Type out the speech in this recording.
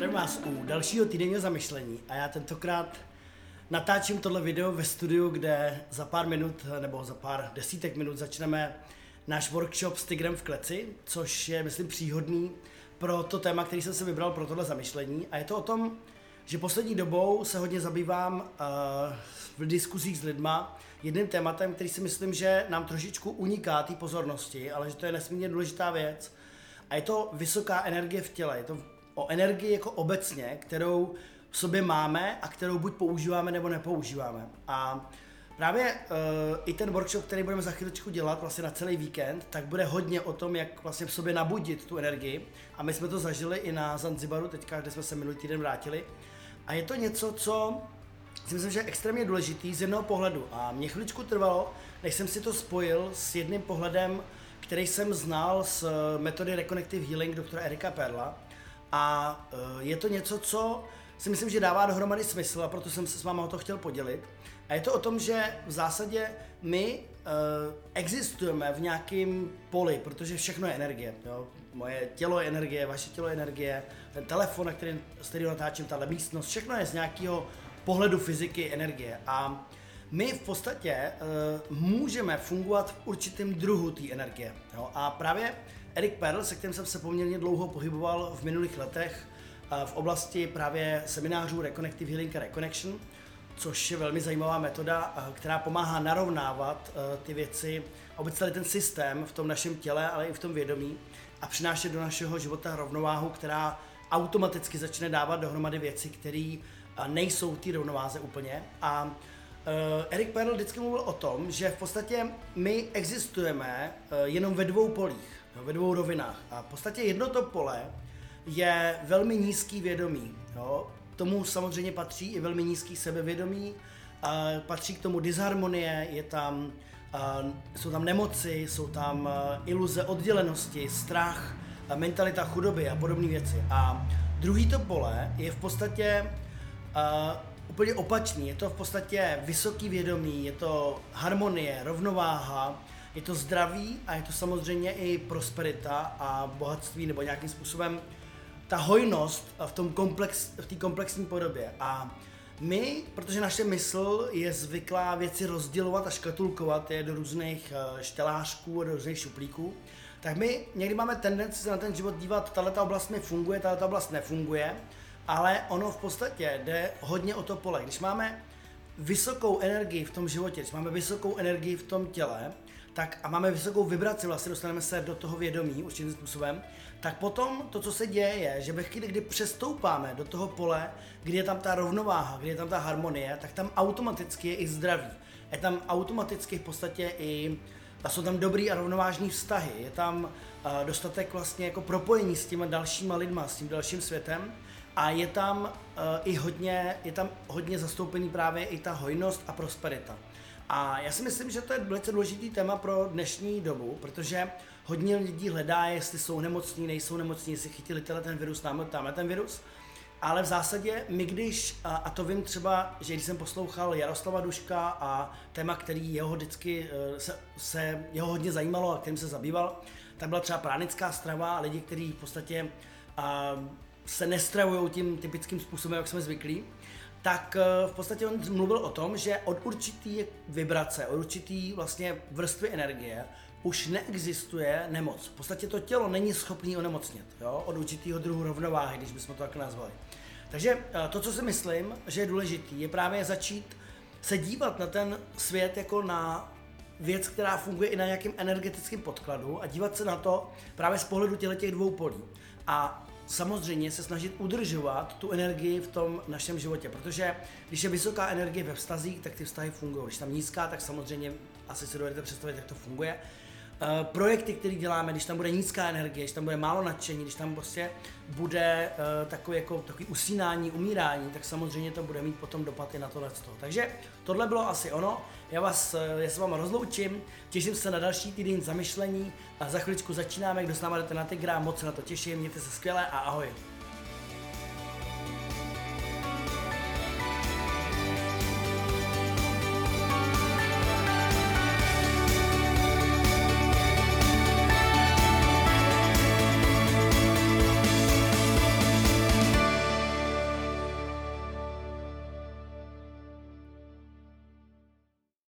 zdravím vás u dalšího týdenního zamyšlení a já tentokrát natáčím tohle video ve studiu, kde za pár minut nebo za pár desítek minut začneme náš workshop s Tigrem v kleci, což je, myslím, příhodný pro to téma, který jsem si vybral pro tohle zamyšlení. A je to o tom, že poslední dobou se hodně zabývám uh, v diskuzích s lidma jedním tématem, který si myslím, že nám trošičku uniká té pozornosti, ale že to je nesmírně důležitá věc. A je to vysoká energie v těle. Je to o energii jako obecně, kterou v sobě máme a kterou buď používáme nebo nepoužíváme. A právě uh, i ten workshop, který budeme za chvíličku dělat vlastně na celý víkend, tak bude hodně o tom, jak vlastně v sobě nabudit tu energii. A my jsme to zažili i na Zanzibaru, teďka, kde jsme se minulý týden vrátili. A je to něco, co si myslím, že je extrémně důležitý z jednoho pohledu. A mě chviličku trvalo, než jsem si to spojil s jedním pohledem, který jsem znal z metody Reconnective Healing doktora Erika Perla. A eh, je to něco, co si myslím, že dává dohromady smysl a proto jsem se s váma o to chtěl podělit. A je to o tom, že v zásadě my uh, existujeme v nějakém poli, protože všechno je energie. Jo? Moje tělo je energie, vaše tělo je energie, ten telefon, na který, s kterým natáčím, tahle místnost, všechno je z nějakého pohledu fyziky energie. A my v podstatě uh, můžeme fungovat v určitém druhu té energie. Jo? A právě Erik Perl, se kterým jsem se poměrně dlouho pohyboval v minulých letech v oblasti právě seminářů Reconnective Healing a Reconnection, což je velmi zajímavá metoda, která pomáhá narovnávat uh, ty věci celý ten systém v tom našem těle, ale i v tom vědomí a přinášet do našeho života rovnováhu, která automaticky začne dávat dohromady věci, které nejsou v té rovnováze úplně. A uh, Erik Perl vždycky mluvil o tom, že v podstatě my existujeme jenom ve dvou polích, jo, ve dvou rovinách. A v podstatě jedno to pole je velmi nízký vědomí. Jo. Tomu samozřejmě patří i velmi nízký sebevědomí, uh, patří k tomu disharmonie, je tam, uh, jsou tam nemoci, jsou tam uh, iluze oddělenosti, strach, uh, mentalita chudoby a podobné věci. A druhý to pole je v podstatě Uh, úplně opačný, je to v podstatě vysoký vědomí, je to harmonie, rovnováha, je to zdraví a je to samozřejmě i prosperita a bohatství nebo nějakým způsobem ta hojnost v tom komplex, v komplexní podobě. A my, protože naše mysl je zvyklá věci rozdělovat a škatulkovat je do různých eh, štelářků a do různých šuplíků, tak my někdy máme tendenci se na ten život dívat, tato oblast mi funguje, tato oblast nefunguje ale ono v podstatě jde hodně o to pole. Když máme vysokou energii v tom životě, když máme vysokou energii v tom těle, tak a máme vysokou vibraci, vlastně dostaneme se do toho vědomí určitým způsobem, tak potom to, co se děje, je, že ve chvíli, kdy přestoupáme do toho pole, kdy je tam ta rovnováha, kdy je tam ta harmonie, tak tam automaticky je i zdraví. Je tam automaticky v podstatě i a jsou tam dobrý a rovnovážní vztahy, je tam dostatek vlastně jako propojení s těma dalšíma lidma, s tím dalším světem a je tam i hodně, je tam hodně zastoupený právě i ta hojnost a prosperita. A já si myslím, že to je velice důležitý téma pro dnešní dobu, protože hodně lidí hledá, jestli jsou nemocní, nejsou nemocní, jestli chytili ten virus, tamhle, tamhle ten virus. Ale v zásadě my když, a, a to vím třeba, že když jsem poslouchal Jaroslava Duška a téma, který jeho vždycky e, se, se jeho hodně zajímalo a kterým se zabýval, tak byla třeba pránická strava a lidi, kteří v podstatě a, se nestravují tím typickým způsobem, jak jsme zvyklí, tak eh, v podstatě on mluvil o tom, že od určitý vibrace, od určitý vlastně vrstvy energie už neexistuje nemoc. V podstatě to tělo není schopné onemocnit, jo? od určitého druhu rovnováhy, když bychom to tak nazvali. Takže eh, to, co si myslím, že je důležité, je právě začít se dívat na ten svět jako na věc, která funguje i na nějakém energetickém podkladu a dívat se na to právě z pohledu těch dvou polí. A samozřejmě se snažit udržovat tu energii v tom našem životě, protože když je vysoká energie ve vztazích, tak ty vztahy fungují. Když tam nízká, tak samozřejmě asi si dovedete představit, jak to funguje. Uh, projekty, které děláme, když tam bude nízká energie, když tam bude málo nadšení, když tam prostě bude uh, takový, jako, takový usínání, umírání, tak samozřejmě to bude mít potom dopad i na tohle. Takže tohle bylo asi ono. Já vás, uh, já se vám rozloučím, těším se na další týden zamyšlení a za chviličku začínáme, kdo s náma jdete na Tigra, moc se na to těším, mějte se skvěle a ahoj.